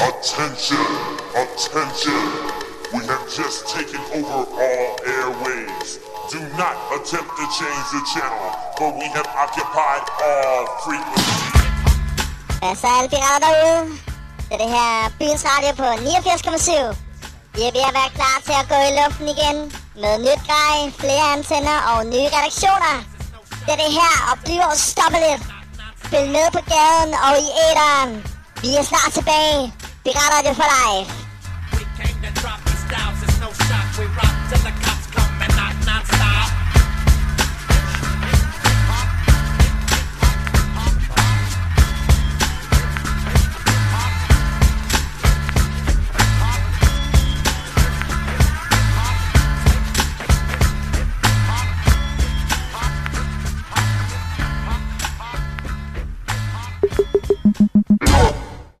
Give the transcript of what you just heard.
Attention, attention. We have just taken over all airwaves. Do not attempt to change the channel, for we have occupied all frequencies. Hvad så alle pirater derude? Det er det her Byens Radio på 89,7. Vi er ved at være klar til at gå i luften igen. Med nyt grej, flere antenner og nye redaktioner. Det er det her og bliver stoppeligt. Spil med på gaden og i æderen. Vi er snart tilbage. Pirata de Sorais. We came to drop styles.